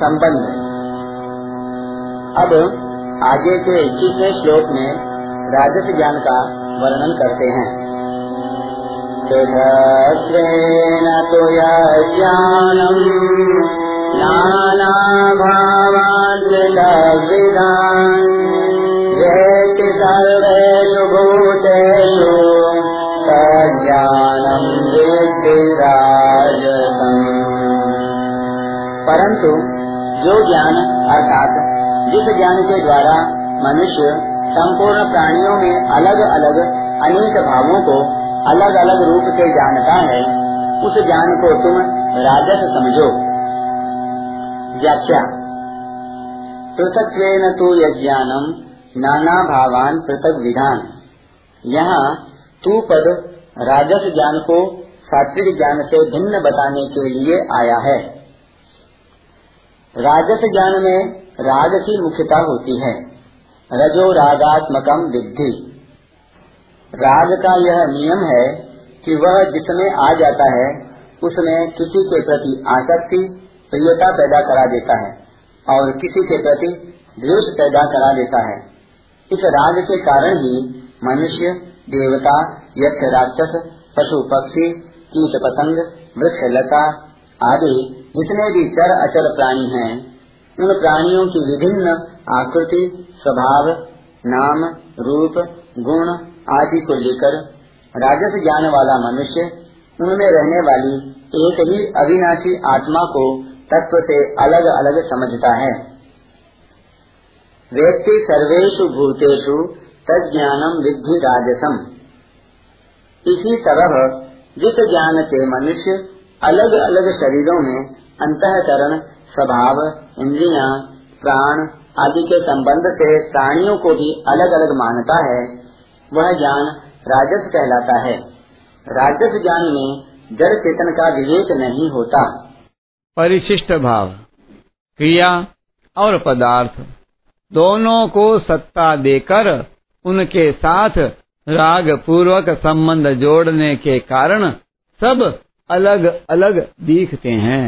संबंध अब आगे के इक्कीसवें श्लोक में राजस ज्ञान का वर्णन करते हैं। तो ज्ञानम नानाभावान्विधान् वेत्ति सर्वेषु भूतेषु राजसम्। परंतु जो ज्ञान, अर्थात, जिस ज्ञान के द्वारा मनुष्य संपूर्ण प्राणियों में अलग अलग अनेक भावों को अलग अलग रूप से जानता है, उस ज्ञान को तुम राजस समझो। व्याख्या। पृथक तो यज्ञानम नाना भावान पृथक विधान। यहाँ तू पद राजस ज्ञान को सात्विक ज्ञान से भिन्न बताने के लिए आया है। राजस ज्ञान में राग की मुख्यता होती है। रजो रागात्मकम विद्धि। राग का यह नियम है कि वह जिसमें आ जाता है, उसमें किसी के प्रति आसक्ति, प्रियता पैदा करा देता है और किसी के प्रति द्वेष पैदा करा देता है। इस राग के कारण ही मनुष्य, देवता, यक्ष राक्षस, पशु पक्षी, कीट पतंग, वृक्ष लता आदि जितने भी चर अचर प्राणी हैं, उन प्राणियों की विभिन्न आकृति, स्वभाव, नाम, रूप, गुण आदि को लेकर राजस ज्ञान वाला मनुष्य उनमें रहने वाली एक ही अविनाशी आत्मा को तत्व से अलग अलग समझता है। व्यक्ति सर्वेशु भूतेषु तज्ञानम विद्धि राजसम। इसी तरह जिस ज्ञान से मनुष्य अलग अलग शरीरों में अंतकरण, स्वभाव, इंद्रिया, प्राण आदि के संबंध से प्राणियों को भी अलग अलग मानता है, वह ज्ञान राजस कहलाता है। राजस ज्ञान में जड़ चेतन का विवेक नहीं होता। परिशिष्ट भाव, क्रिया और पदार्थ, दोनों को सत्ता देकर उनके साथ राग पूर्वक संबंध जोड़ने के कारण सब अलग अलग दिखते हैं।